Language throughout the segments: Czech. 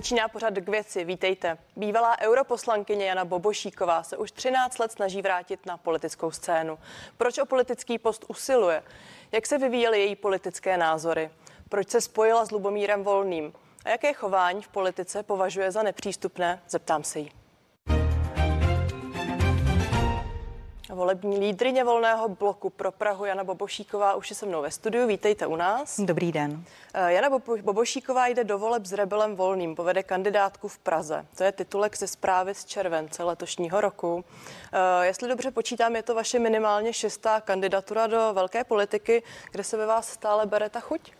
Začíná pořad k věci. Vítejte. Bývalá europoslankyně Jana Bobošíková se už 13 let snaží vrátit na politickou scénu. Proč o politický post usiluje? Jak se vyvíjely její politické názory? Proč se spojila s Lubomírem Volným? A jaké chování v politice považuje za nepřístupné? Zeptám se jí. Volební lídrině volného bloku pro Prahu Jana Bobošíková už je se mnou ve studiu. Vítejte u nás. Dobrý den. Eh, Jana Bobošíková jde do voleb s Rebelem Volným, povede kandidátku v Praze. To je titulek ze zprávy z července letošního roku. Eh, jestli dobře počítám, je to vaše minimálně šestá kandidatura do velké politiky, kde se ve vás stále bere ta chuť?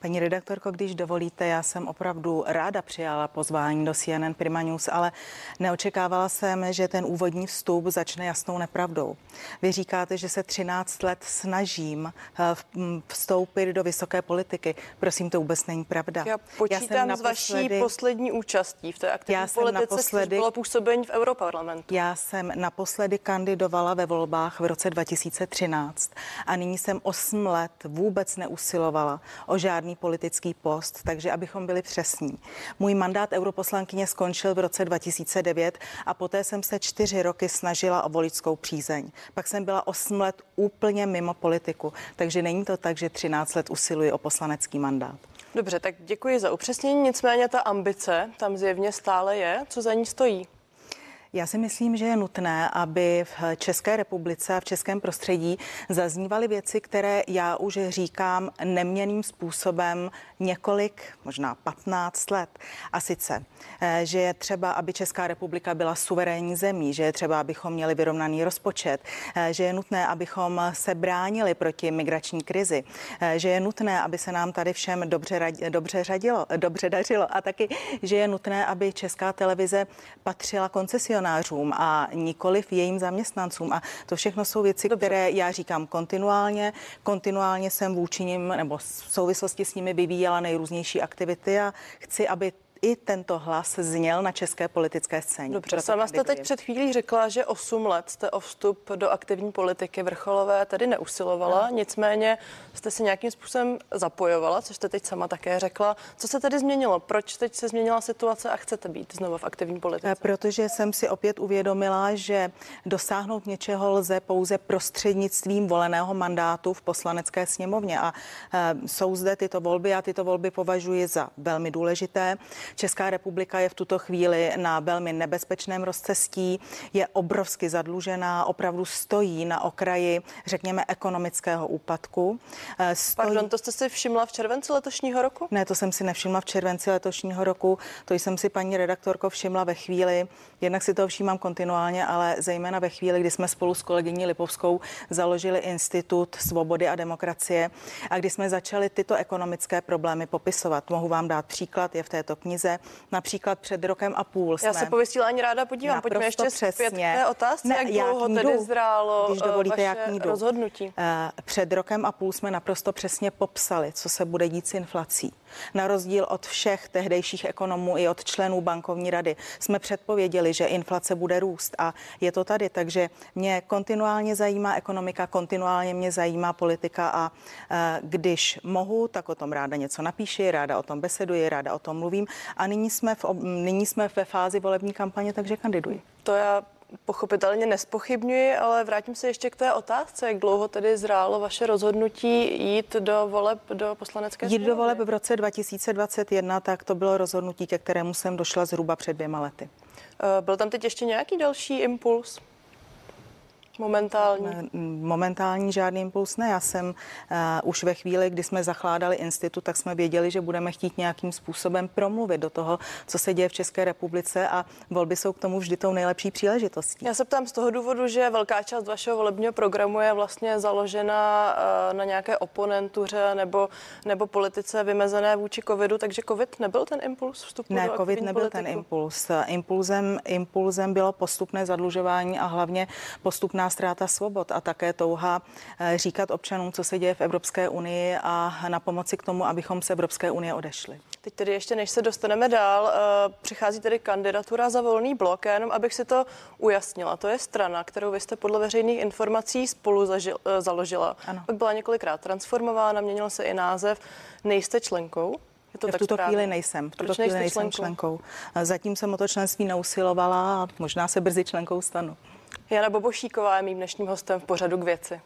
Paní redaktorko, když dovolíte, já jsem opravdu ráda přijala pozvání do CNN Prima News, ale neočekávala jsem, že ten úvodní vstup začne jasnou nepravdou. Vy říkáte, že se 13 let snažím eh, vstoupit do vysoké politiky. Prosím, to vůbec není pravda. Já počítám já s vaší poslední účastí v té aktivní já politice, naposledy, bylo působení v Europarlamentu. Já jsem naposledy kandidovala ve volbách v roce 2013 a nyní jsem 8 let vůbec neusilovala o žádný politický post, takže abychom byli přesní. Můj mandát europoslankyně skončil v roce 2009 a poté jsem se čtyři roky snažila o voličskou přízeň. Pak jsem byla 8 let úplně mimo politiku, takže není to tak, že 13 let usiluji o poslanecký mandát. Dobře, tak děkuji za upřesnění. Nicméně ta ambice tam zjevně stále je. Co za ní stojí? Já si myslím, že je nutné, aby v České republice a v českém prostředí zaznívaly věci, které já už říkám neměným způsobem několik, možná 15 let. A sice, eh, že je třeba, aby Česká republika byla suverénní zemí, že je třeba, abychom měli vyrovnaný rozpočet, eh, že je nutné, abychom se bránili proti migrační krizi, eh, že je nutné, aby se nám tady všem dobře, dobře, řadilo, dobře dařilo a taky, že je nutné, aby Česká televize patřila koncesionářům a nikoliv jejím zaměstnancům. A to všechno jsou věci, Dobře. které já říkám kontinuálně. Kontinuálně jsem vůči nim nebo v souvislosti s nimi vyvíjela dělala nejrůznější aktivity a chci, aby i tento hlas zněl na české politické scéně. Dobře, sama jste teď před chvílí řekla, že 8 let jste o vstup do aktivní politiky vrcholové tedy neusilovala, no. nicméně jste se nějakým způsobem zapojovala, což jste teď sama také řekla. Co se tedy změnilo? Proč teď se změnila situace a chcete být znovu v aktivní politice? Eh, protože jsem si opět uvědomila, že dosáhnout něčeho lze pouze prostřednictvím voleného mandátu v poslanecké sněmovně a e, jsou zde tyto volby a tyto volby považuji za velmi důležité. Česká republika je v tuto chvíli na velmi nebezpečném rozcestí, je obrovsky zadlužená, opravdu stojí na okraji, řekněme, ekonomického úpadku. Eh, stojí... Pardon, to jste si všimla v červenci letošního roku? Ne, to jsem si nevšimla v červenci letošního roku, to jsem si paní redaktorko všimla ve chvíli, jednak si to všímám kontinuálně, ale zejména ve chvíli, kdy jsme spolu s kolegyní Lipovskou založili Institut svobody a demokracie a kdy jsme začali tyto ekonomické problémy popisovat. Mohu vám dát příklad, je v této knize peníze. Například před rokem a půl jsme. Já se po vysílání ráda podívám. Pojďme ještě přesně. zpět k té otázce, ne, jak dlouho jak tedy zrálo když dovolíte, vaše jak rozhodnutí. Eh, před rokem a půl jsme naprosto přesně popsali, co se bude dít s inflací. Na rozdíl od všech tehdejších ekonomů i od členů bankovní rady jsme předpověděli, že inflace bude růst a je to tady, takže mě kontinuálně zajímá ekonomika, kontinuálně mě zajímá politika a e, když mohu, tak o tom ráda něco napíši, ráda o tom beseduji, ráda o tom mluvím a nyní jsme, v, nyní jsme ve fázi volební kampaně, takže kandiduji. To já pochopitelně nespochybňuji, ale vrátím se ještě k té otázce, jak dlouho tedy zrálo vaše rozhodnutí jít do voleb do poslanecké Jít do voleb v roce 2021, tak to bylo rozhodnutí, ke kterému jsem došla zhruba před dvěma lety. Eh, byl tam teď ještě nějaký další impuls? Momentální? Momentální žádný impuls ne. Já jsem uh, už ve chvíli, kdy jsme zachládali institut, tak jsme věděli, že budeme chtít nějakým způsobem promluvit do toho, co se děje v České republice a volby jsou k tomu vždy tou nejlepší příležitostí. Já se ptám z toho důvodu, že velká část vašeho volebního programu je vlastně založena uh, na nějaké oponentuře nebo, nebo politice vymezené vůči covidu, takže covid nebyl ten impuls vstupu Ne, do covid nebyl politiku. ten impuls. Impulzem, impulzem bylo postupné zadlužování a hlavně postupná znamená ztráta svobod a také touha eh, říkat občanům, co se děje v Evropské unii a na pomoci k tomu, abychom z Evropské unie odešli. Teď tedy ještě, než se dostaneme dál, eh, přichází tedy kandidatura za volný blok. Já jenom abych si to ujasnila. To je strana, kterou vy jste podle veřejných informací spolu zažil, eh, založila. Ano. Pak byla několikrát transformována, měnil se i název. Nejste členkou? Je to v tak tuto správně. chvíli nejsem. V tuto chvíli nejsem členkou? členkou. Zatím jsem o to členství neusilovala a možná se brzy členkou stanu. Jana Bobošíková je mým dnešním hostem v pořadu k věci.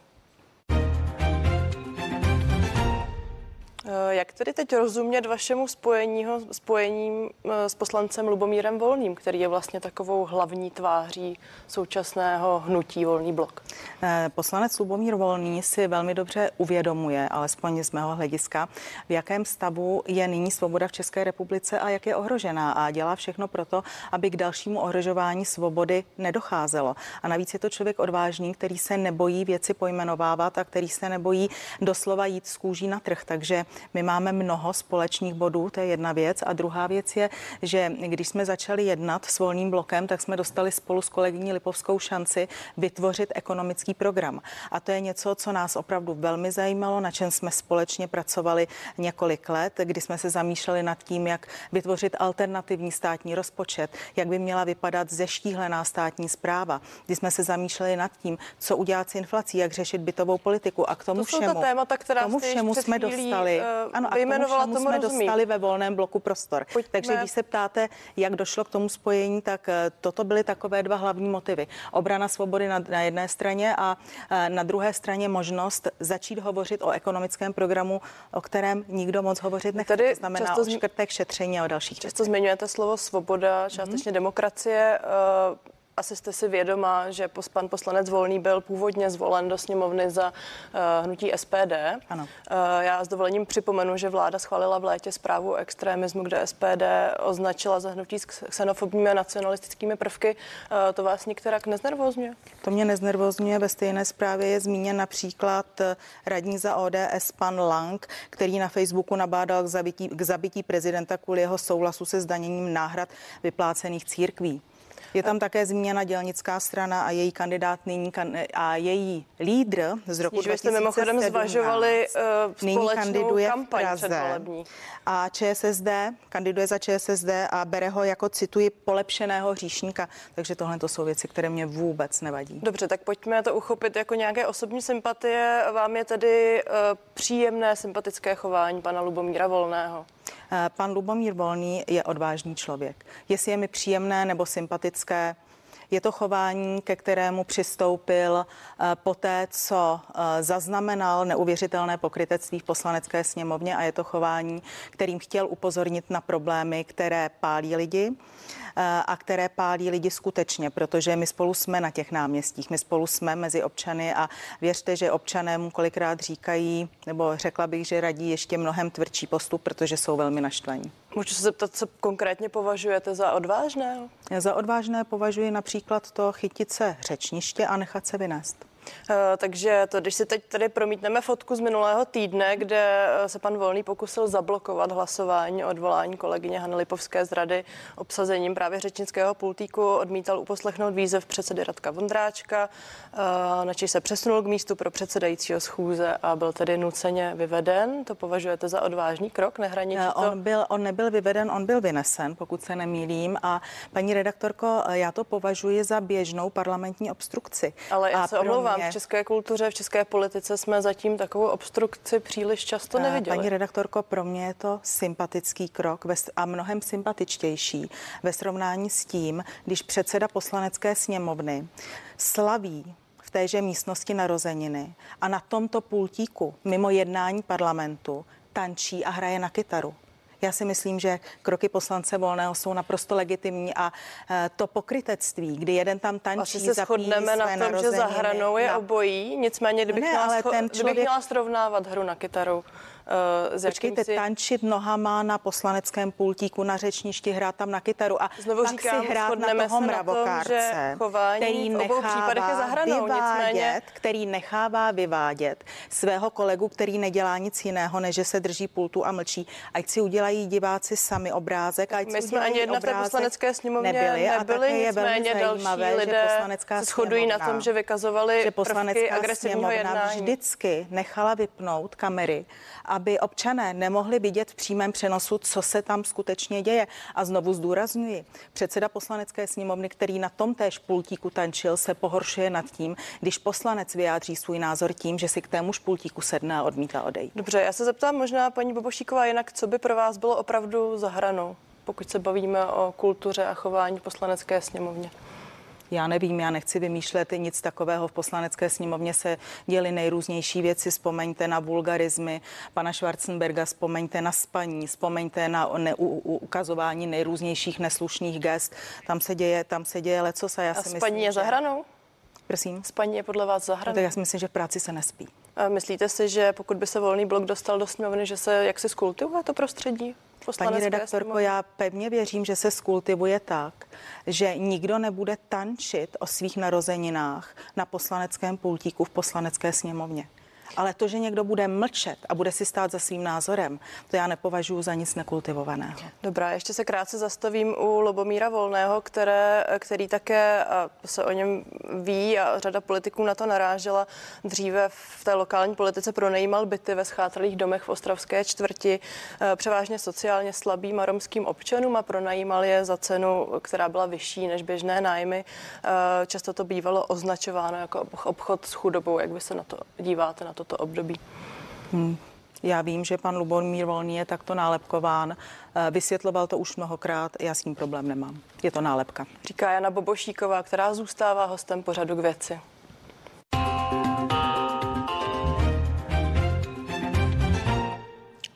Jak tedy teď rozumět vašemu spojeního, spojením eh, s poslancem Lubomírem Volným, který je vlastně takovou hlavní tváří současného hnutí Volný blok? Eh, Poslanec Lubomír Volný si velmi dobře uvědomuje, alespoň z mého hlediska, v jakém stavu je nyní svoboda v České republice a jak je ohrožená a dělá všechno proto, aby k dalšímu ohrožování svobody nedocházelo. A navíc je to člověk odvážný, který se nebojí věci pojmenovávat a který se nebojí doslova jít z kůží na trh. Takže my máme mnoho společných bodů, to je jedna věc. A druhá věc je, že když jsme začali jednat s volným blokem, tak jsme dostali spolu s kolegyní Lipovskou šanci vytvořit ekonomický program. A to je něco, co nás opravdu velmi zajímalo, na čem jsme společně pracovali několik let, kdy jsme se zamýšleli nad tím, jak vytvořit alternativní státní rozpočet, jak by měla vypadat zeštíhlená státní zpráva, kdy jsme se zamýšleli nad tím, co udělat s inflací, jak řešit bytovou politiku a k tomu To jsou ta všemu, témata, která k tomu všemu jsme dostali. Eh, ano, a k tomu vyjmenovala, tomu jsme dostali ve volném bloku prostor. Pojďme- Takže když se ptáte, jak došlo k tomu spojení, tak eh, toto byly takové dva hlavní motivy. Obrana svobody na, na jedné straně a na druhé straně možnost začít hovořit o ekonomickém programu, o kterém nikdo moc hovořit nechce. Tady to znamená často o škrtech, šetření a o dalších Často zmiňujete slovo svoboda, částečně demokracie. eh, Asi jste si vědoma, že pan poslanec Volný byl původně zvolen do sněmovny za uh, hnutí SPD. Ano. Uh, já s dovolením připomenu, že vláda schválila v létě zprávu o extremismu, kde SPD označila za hnutí s xenofobními a nacionalistickými prvky. Uh, to vás některak neznervozňuje? To mě neznervozňuje. Ve stejné zprávě je zmíněn například eh, radní za ODS pan Lang, který na Facebooku nabádal k zabití, k zabití prezidenta kvůli jeho souhlasu se zdaněním náhrad vyplácených církví. Je tam také zmíněna dělnická strana a její kandidát nyní kan- a její lídr z roku Že jste 2017 mimochodem zvažovali uh, nyní kandiduje v kampaň Praze předvolební. a ČSSD, kandiduje za ČSSD a bere ho jako, cituji, polepšeného hříšníka. Takže tohle to jsou věci, které mě vůbec nevadí. Dobře, tak pojďme to uchopit jako nějaké osobní sympatie. Vám je tedy uh, příjemné, sympatické chování pana Lubomíra Volného. Eh, Pan Lubomír Volný je odvážný člověk. Jestli je mi příjemné nebo sympatické, je to chování, ke kterému přistoupil eh, poté, co eh, zaznamenal neuvěřitelné pokrytectví v poslanecké sněmovně a je to chování, kterým chtěl upozornit na problémy, které pálí lidi eh, a které pálí lidi skutečně, protože my spolu jsme na těch náměstích, my spolu jsme mezi občany a věřte, že občané mu kolikrát říkají, nebo řekla bych, že radí ještě mnohem tvrdší postup, protože jsou velmi naštvaní. Můžu se zeptat, co konkrétně považujete za odvážného? Já za odvážné považuji například to chytit se řečniště a nechat se vynést. Eh, Takže to, když si teď tady promítneme fotku z minulého týdne, kde eh, se pan Volný pokusil zablokovat hlasování o odvolání kolegyně Hany Lipovské z rady obsazením právě řečnického pultíku, odmítal uposlechnout výzev předsedy Radka Vondráčka, eh, načež se přesunul k místu pro předsedajícího schůze a byl tedy nuceně vyveden. To považujete za odvážný krok? Nehraničí Eh, to? On, byl, on nebyl vyveden, on byl vynesen, pokud se nemýlím. A paní redaktorko, já to považuji za běžnou parlamentní obstrukci. Ale já a se omlouvám, v české kultuře, v české politice jsme zatím takovou obstrukci příliš často Eh, neviděli. Paní redaktorko, pro mě je to sympatický krok a mnohem sympatičtější ve srovnání s tím, když předseda poslanecké sněmovny slaví v téže místnosti narozeniny a na tomto pultíku mimo jednání parlamentu tančí a hraje na kytaru. Já si myslím, že kroky poslance Volného jsou naprosto legitimní a eh, to pokrytectví, kdy jeden tam tančí, Asi se shodneme na tom, že za hranou je na obojí, nicméně kdybych, Ne, měla, ale scho- ten kdybych člověk- měla srovnávat hru na kytaru s Počkejte, jakýmsi... tančit nohama na poslaneckém pultíku, na řečništi, hrát tam na kytaru a Znovu pak říkám, si hrát na toho tom, mravokárce, že který nechává vyvádět, nicméně- který nechává vyvádět svého kolegu, který nedělá nic jiného, než že se drží pultu a mlčí. Ať si udělají diváci sami obrázek, ať My si jsme ani jedna v té poslanecké sněmovně nebyli, a nebyli, také je velmi další zajímavé, že lidé poslanecká se shodují na tom, že vykazovali že prvky poslanecká agresivního sněmovna jednání. vždycky nechala vypnout kamery, aby občané nemohli vidět v přímém přenosu, co se tam skutečně děje. A znovu zdůrazňuji, předseda poslanecké sněmovny, který na tom též pultíku tančil, se pohoršuje nad tím, když poslanec vyjádří svůj názor tím, že si k témuž pultíku sedne a odmítá odejít. Dobře, já se zeptám možná paní Bobošíková jinak, co by pro vás bylo opravdu za hranou, pokud se bavíme o kultuře a chování poslanecké sněmovně? Já nevím, já nechci vymýšlet nic takového. V poslanecké sněmovně se děly nejrůznější věci. Vzpomeňte na vulgarizmy pana Schwarzenberga, vzpomeňte na spaní, vzpomeňte na ne, u, u, ukazování nejrůznějších neslušných gest. Tam se děje, tam se děje lecos a já a si spaní myslím, je za hranou? Prosím? Spaní je podle vás za hranou? No, tak já si myslím, že v práci se nespí. A myslíte si, že pokud by se volný blok dostal do sněmovny, že se jak se skultivuje to prostředí? Paní redaktorko, já pevně věřím, že se skultivuje tak, že nikdo nebude tančit o svých narozeninách na poslaneckém pultíku v poslanecké sněmovně. Ale to, že někdo bude mlčet a bude si stát za svým názorem, to já nepovažuji za nic nekultivovaného. Dobrá, ještě se krátce zastavím u Lobomíra Volného, které, který také se o něm ví a řada politiků na to narážela. Dříve v té lokální politice pronajímal byty ve schátralých domech v Ostravské čtvrti, e, převážně sociálně slabým a romským občanům a pronajímal je za cenu, která byla vyšší než běžné nájmy. E, často to bývalo označováno jako obchod s chudobou. Jak vy se na to díváte, na toto období? Hmm. Já vím, že pan Lubomír Volný je takto nálepkován. Eh, vysvětloval to už mnohokrát, já s tím problém nemám. Je to nálepka. Říká Jana Bobošíková, která zůstává hostem pořadu k věci.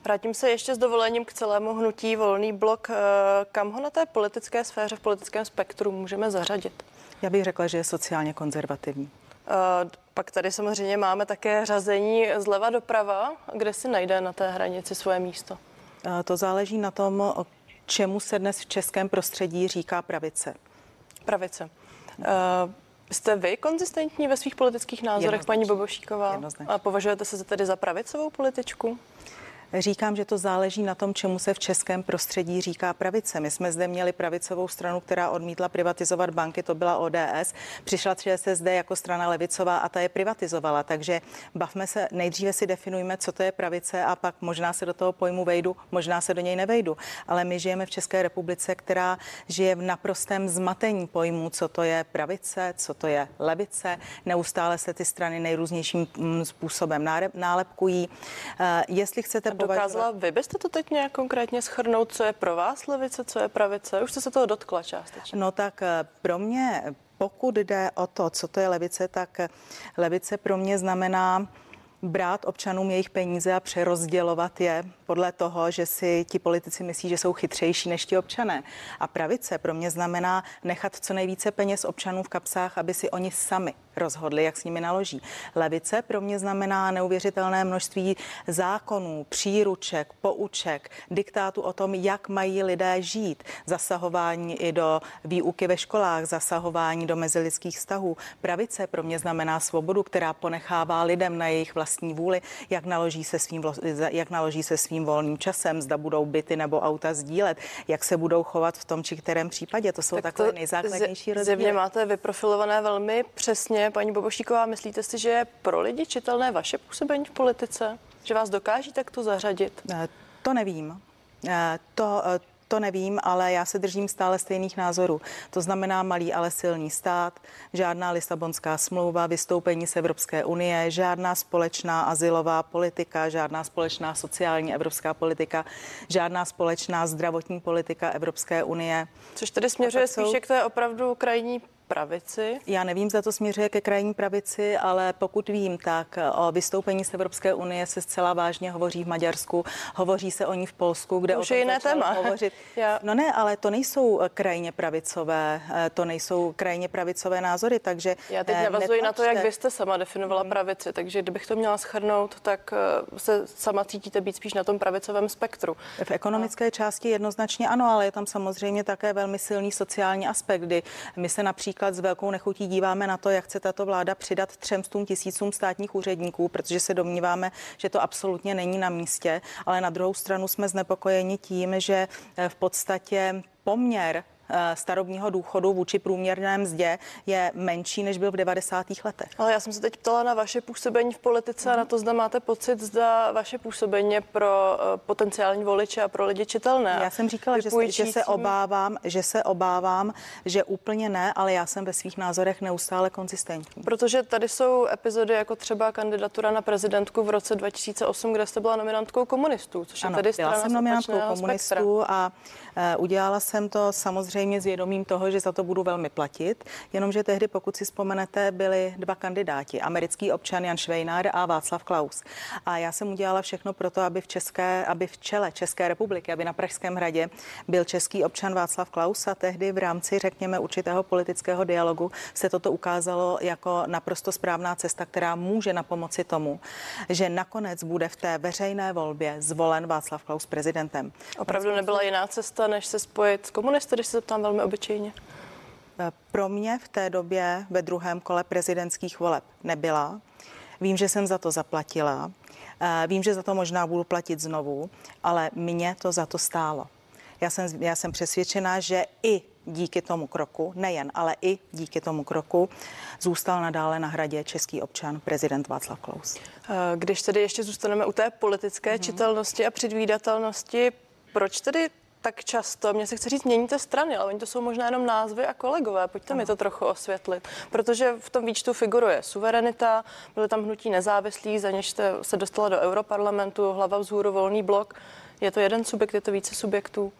Vrátím se ještě s dovolením k celému hnutí Volný blok. Eh, kam ho na té politické sféře, v politickém spektru můžeme zařadit? Já bych řekla, že je sociálně konzervativní. Eh, pak tady samozřejmě máme také řazení zleva doprava, kde si najde na té hranici svoje místo. Eh, to záleží na tom, čemu se dnes v českém prostředí říká pravice. Pravice. Uh, jste vy konzistentní ve svých politických názorech, paní Bobošíková? A považujete se tedy za pravicovou političku? Říkám, že to záleží na tom, čemu se v českém prostředí říká pravice. My jsme zde měli pravicovou stranu, která odmítla privatizovat banky, to byla ODS. Přišla ČSSD jako strana levicová a ta je privatizovala. Takže bavme se, nejdříve si definujme, co to je pravice a pak možná se do toho pojmu vejdu, možná se do něj nevejdu. Ale my žijeme v České republice, která žije v naprostém zmatení pojmů, co to je pravice, co to je levice. Neustále se ty strany nejrůznějším mm, způsobem nálepkují. Eh, jestli chcete dokázala, vy byste to teď nějak konkrétně schrnout, co je pro vás levice, co je pravice? Už jste se toho dotkla částečně. No tak eh, pro mě, pokud jde o to, co to je levice, tak levice pro mě znamená brát občanům jejich peníze a přerozdělovat je podle toho, že si ti politici myslí, že jsou chytřejší než ti občané. A pravice pro mě znamená nechat co nejvíce peněz občanů v kapsách, aby si oni sami rozhodli, jak s nimi naloží. Levice pro mě znamená neuvěřitelné množství zákonů, příruček, pouček, diktátu o tom, jak mají lidé žít, zasahování i do výuky ve školách, zasahování do mezilidských vztahů. Pravice pro mě znamená svobodu, která ponechává lidem na jejich vlastní vůli, jak naloží se svým, jak naloží se svým volným časem, zda budou byty nebo auta sdílet, jak se budou chovat v tom či kterém případě. To jsou tak takové to nejzákladnější rozdíly. Zjevně máte vyprofilované velmi přesně paní Bobošíková, myslíte si, že je pro lidi čitelné vaše působení v politice? Že vás dokáží takto zařadit? Eh, to nevím. Eh, to, eh, to nevím, ale já se držím stále stejných názorů. To znamená malý, ale silný stát, žádná Lisabonská smlouva, vystoupení z Evropské unie, žádná společná asilová politika, žádná společná sociální evropská politika, žádná společná zdravotní politika Evropské unie. Což tedy směřuje spíše k té opravdu krajní pravici? Já nevím, za to směřuje ke krajní pravici, ale pokud vím, tak o vystoupení z Evropské unie se zcela vážně hovoří v Maďarsku, hovoří se o ní v Polsku, kde Už o tom je jiné téma. Hovořit. Já... No ne, ale to nejsou krajně pravicové, eh, to nejsou krajně pravicové názory, takže Já teď eh, navazuji netlačte. na to, jak vy jste sama definovala hmm. pravici, takže kdybych to měla schrnout, tak eh, se sama cítíte být spíš na tom pravicovém spektru. V ekonomické části jednoznačně ano, ale je tam samozřejmě také velmi silný sociální aspekt, kdy my se například například s velkou nechutí díváme na to, jak chce tato vláda přidat třem stům tisícům státních úředníků, protože se domníváme, že to absolutně není na místě, ale na druhou stranu jsme znepokojeni tím, že eh, v podstatě poměr starobního důchodu vůči průměrné mzdě je menší, než byl v 90. letech. Ale já jsem se teď ptala na vaše působení v politice a na to, zda máte pocit, zda vaše působení je pro eh, potenciální voliče a pro lidi čitelné. Já jsem říkala, že se, že se obávám, že se obávám, že úplně ne, ale já jsem ve svých názorech neustále konzistentní. Protože tady jsou epizody jako třeba kandidatura na prezidentku v roce 2008, kde jste byla nominantkou komunistů, což ano, je tedy byla jsem nominantkou komunistů spektra. a e, udělala jsem to samozřejmě s vědomím toho, že za to budu velmi platit, jenomže tehdy, pokud si vzpomenete, byli dva kandidáti, americký občan Jan Švejnár a Václav Klaus. A já jsem udělala všechno pro to, aby v, České, aby v čele České republiky, aby na Pražském hradě byl český občan Václav Klaus a tehdy v rámci, řekněme, určitého politického dialogu se toto ukázalo jako naprosto správná cesta, která může na pomoci tomu, že nakonec bude v té veřejné volbě zvolen Václav Klaus prezidentem. Opravdu nebyla jiná cesta, než se spojit s komunisty, když se zeptám velmi obyčejně? Eh, pro mě v té době ve druhém kole prezidentských voleb nebyla. Vím, že jsem za to zaplatila. Eh, vím, že za to možná budu platit znovu, ale mě to za to stálo. Já jsem, já jsem přesvědčená, že i díky tomu kroku, nejen, ale i díky tomu kroku, zůstal nadále na hradě český občan prezident Václav Klaus. Eh, když tedy ještě zůstaneme u té politické mm-hmm. čitelnosti a předvídatelnosti, proč tedy tak často, mě se chce říct, měníte strany, ale oni to jsou možná jenom názvy a kolegové. Pojďte ano. mi to trochu osvětlit, protože v tom výčtu figuruje suverenita, byly tam hnutí nezávislí, za něž jste se dostala do Europarlamentu, hlava vzhůru, volný blok. Je to jeden subjekt, je to více subjektů?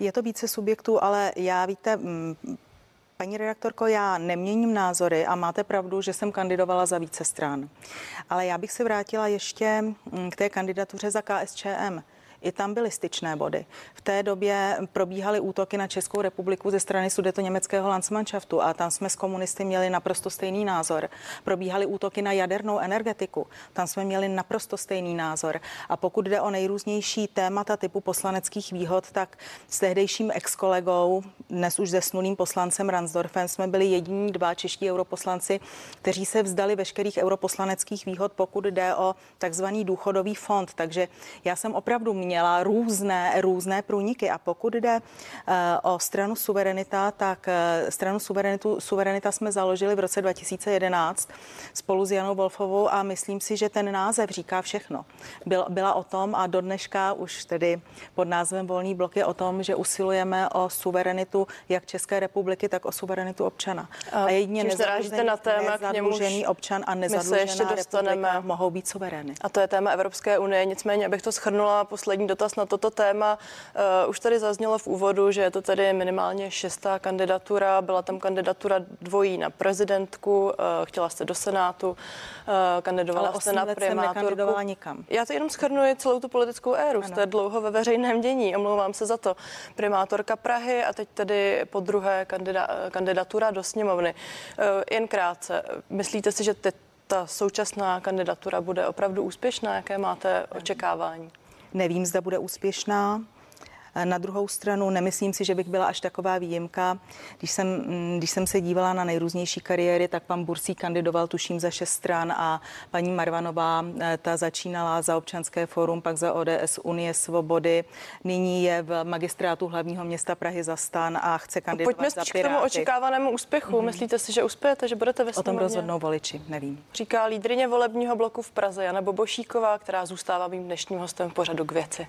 Je to více subjektů, ale já víte, mm, Paní redaktorko, já neměním názory a máte pravdu, že jsem kandidovala za více stran. Ale já bych se vrátila ještě mm, k té kandidatuře za KSČM. I tam byly styčné body. V té době probíhaly útoky na Českou republiku ze strany sudeto německého Landsmannschaftu a tam jsme s komunisty měli naprosto stejný názor. Probíhaly útoky na jadernou energetiku. Tam jsme měli naprosto stejný názor. A pokud jde o nejrůznější témata typu poslaneckých výhod, tak s tehdejším ex-kolegou, dnes už zesnulým poslancem Ransdorfem, jsme byli jediní dva čeští europoslanci, kteří se vzdali veškerých europoslaneckých výhod, pokud jde o takzvaný důchodový fond. Takže já jsem opravdu měla různé, různé průniky. A pokud jde uh, o stranu Suverenita, tak uh, stranu Suverenitu, Suverenita jsme založili v roce 2011 spolu s Janou Wolfovou a myslím si, že ten název říká všechno. Byl, byla o tom a do dneška už tedy pod názvem Volný blok je o tom, že usilujeme o suverenitu jak České republiky, tak o suverenitu občana. A, a jedině nezadlužený, na téma, nezadlužený občan a nezadlužená republika mohou být suverény. A to je téma Evropské unie. Nicméně, abych to schrnula, poslední poslední dotaz na toto téma. Uh, už tady zaznělo v úvodu, že je to tedy minimálně šestá kandidatura. Byla tam kandidatura dvojí na prezidentku, uh, chtěla jste do Senátu, uh, kandidovala Ale jste na primátorku. nikam. Já to jenom schrnuji celou tu politickou éru. Ano. Jste dlouho ve veřejném dění, omlouvám se za to. Primátorka Prahy a teď tedy po druhé kandida, kandidatura do sněmovny. Jen krátce, myslíte si, že ty ta současná kandidatura bude opravdu úspěšná? Jaké máte očekávání? Nevím, zda bude úspěšná. Na druhou stranu nemyslím si, že bych byla až taková výjimka. Když jsem, mm, když jsem se dívala na nejrůznější kariéry, tak pan Bursí kandidoval tuším za šest stran a paní Marvanová eh, ta začínala za občanské fórum, pak za ODS Unie svobody. Nyní je v magistrátu hlavního města Prahy za stan a chce kandidovat Pojďme za Piráty. k tomu očekávanému úspěchu. Mm-hmm. Myslíte si, že uspějete, že budete ve O tom rozhodnou voliči, nevím. Říká lídrině volebního bloku v Praze Jana Bobošíková, která zůstává mým dnešním hostem v pořadu k věci.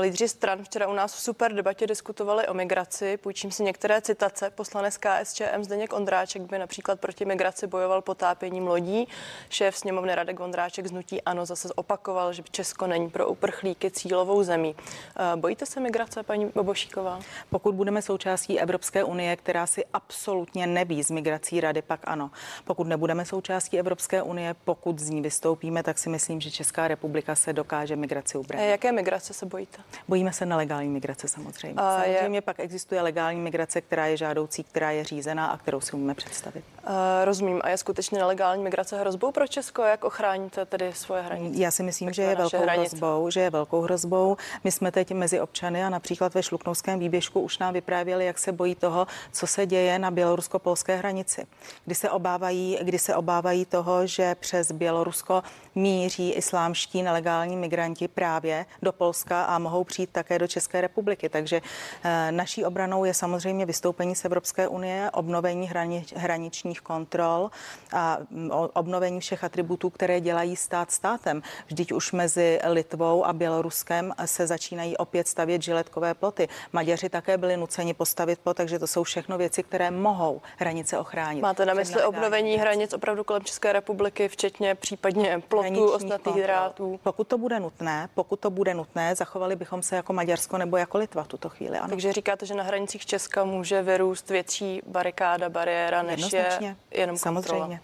Lídři stran včera u nás v super debatě diskutovali o migraci. Půjčím si některé citace. Poslanec KSČM Zdeněk Ondráček by například proti migraci bojoval potápěním lodí. Šéf sněmovny Radek Ondráček z Nutí Ano zase opakoval, že Česko není pro uprchlíky cílovou zemí. Eh, bojíte se migrace, paní Bobošíková? Pokud budeme součástí Evropské unie, která si absolutně nebí z migrací rady, pak ano. Pokud nebudeme součástí Evropské unie, pokud z ní vystoupíme, tak si myslím, že Česká republika se dokáže migraci ubránit. Jaké migrace se bojíte? Bojíme se nelegální migrace samozřejmě. A je- samozřejmě pak existuje legální migrace, která je žádoucí, která je řízená a kterou si umíme představit. Uh, rozumím. A je skutečně nelegální migrace hrozbou pro Česko? Jak ochráníte tedy svoje hranice? Já si myslím, že je velkou hranice. hrozbou, že je velkou hrozbou. My jsme teď mezi občany a například ve Šluknovském výběžku už nám vyprávěli, jak se bojí toho, co se děje na bělorusko-polské hranici. Kdy se obávají, kdy se obávají toho, že přes Bělorusko míří islámští nelegální migranti právě do Polska a mohou přijít také do České republiky. Takže eh, naší obranou je samozřejmě vystoupení z Evropské unie, obnovení hrani, hraničních kontrol a mm, obnovení všech atributů, které dělají stát státem. Vždyť už mezi Litvou a Běloruskem se začínají opět stavět žiletkové ploty. Maďaři také byli nuceni postavit plot, takže to jsou všechno věci, které mohou hranice ochránit. Máte na mysli obnovení hranic opravdu kolem České republiky, včetně případně plotů, kontrol. drátů? Pokud to bude nutné, pokud to bude nutné, zachovali bychom se jako Maďarsko nebo jako Litva v tuto chvíli. Ano. Takže říkáte, že na hranicích Česka může vyrůst větší barikáda, bariéra, než je jenom kontrola. Samozřejmě.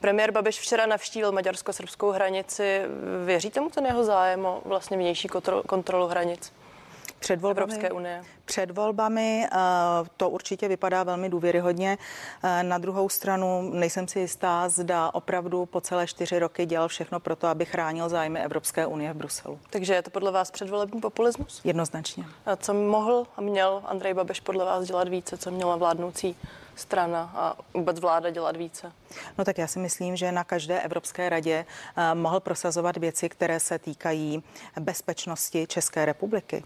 Premiér Babiš včera navštívil maďarsko-srbskou hranici. Věříte mu ten jeho zájem o vlastně vnější kontro- kontrolu hranic Před volbami, Evropské unie? Před volbami eh, to určitě vypadá velmi důvěryhodně. Eh, Na druhou stranu nejsem si jistá, zda opravdu po celé čtyři roky dělal všechno pro to, aby chránil zájmy Evropské unie v Bruselu. Takže je to podle vás předvolební populismus? Jednoznačně. A co mohl a měl Andrej Babiš podle vás dělat více? Co měla vládnoucí strana a vůbec vláda dělat více? No tak já si myslím, že na každé Evropské radě eh, mohl prosazovat věci, které se týkají bezpečnosti České republiky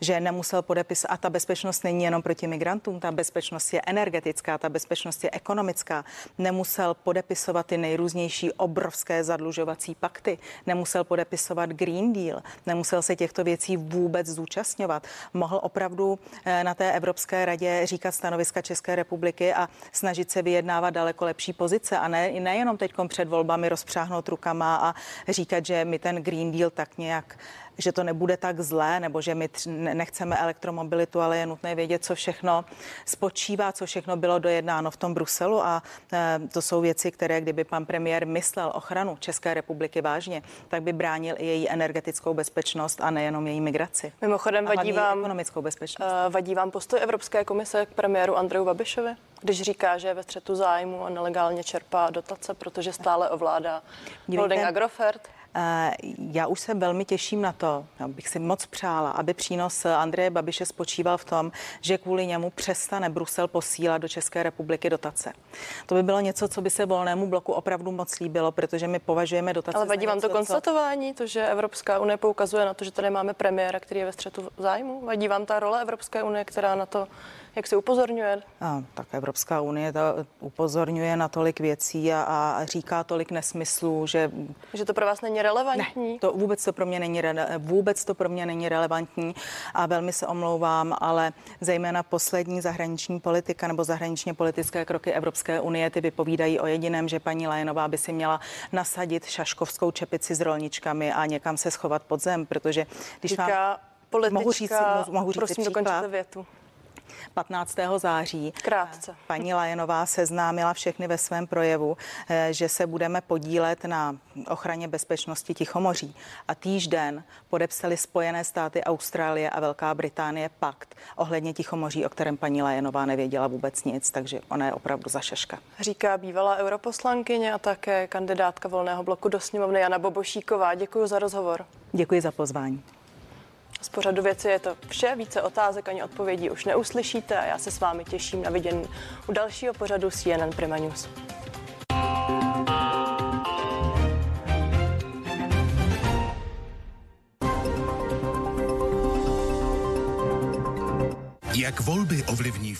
že nemusel podepisovat. A ta bezpečnost není jenom proti migrantům, ta bezpečnost je energetická, ta bezpečnost je ekonomická. Nemusel podepisovat ty nejrůznější obrovské zadlužovací pakty, nemusel podepisovat Green Deal, nemusel se těchto věcí vůbec zúčastňovat. Mohl opravdu eh, na té Evropské radě říkat stanoviska České republiky a snažit se vyjednávat daleko lepší pozice a ne, nejenom teď před volbami rozpřáhnout rukama a říkat, že my ten Green Deal tak nějak že to nebude tak zlé, nebo že my tř- ne- nechceme elektromobilitu, ale je nutné vědět, co všechno spočívá, co všechno bylo dojednáno v tom Bruselu a eh, to jsou věci, které kdyby pan premiér myslel ochranu České republiky vážně, tak by bránil i její energetickou bezpečnost a nejenom její migraci. Mimochodem vadí vám, ekonomickou bezpečnost. eh, vadí vám postoj Evropské komise k premiéru Andreju Babišovi, když říká, že je ve střetu zájmu a nelegálně čerpá dotace, protože stále ovládá Dívejte. holding Agrofert? Eh, Já už se velmi těším na to, bych si moc přála, aby přínos Andreje Babiše spočíval v tom, že kvůli němu přestane Brusel posílat do České republiky dotace. To by bylo něco, co by se volnému bloku opravdu moc líbilo, protože my považujeme dotace Ale vadí vám to něco, co- konstatování, to, že Evropská unie poukazuje na to, že tady máme premiéra, který je ve střetu zájmu? Vadí vám ta role Evropské unie, která na to, jak se upozorňuje? A, tak Evropská unie to upozorňuje na tolik věcí a, a říká tolik nesmyslů, že Že to pro vás není relevantní? Ne, to vůbec to pro mě není vůbec to pro mě není relevantní a velmi se omlouvám, ale zejména poslední zahraniční politika nebo zahraničně politické kroky Evropské unie ty vypovídají o jediném, že paní Lajenová by si měla nasadit šaškovskou čepici s rolničkami a někam se schovat pod zem, protože když vám Říká politička, mohu říct, mohu říct prosím, příklad? větu. 15. září Krátce. Paní Lajenová seznámila všechny ve svém projevu, eh, že se budeme podílet na ochraně bezpečnosti Tichomoří. A týž den podepsali Spojené státy, Austrálie a Velká Británie pakt ohledně Tichomoří, o kterém paní Lajenová nevěděla vůbec nic, takže ona je opravdu zašeška. Říká bývalá europoslankyně a také kandidátka volného bloku do sněmovny Jana Bobošíková. Děkuji za rozhovor. Děkuji za pozvání. Z pořadu věci je to vše, více otázek ani odpovědí už neuslyšíte a já se s vámi těším na vidění u dalšího pořadu CNN Prima News. Jak volby ovlivní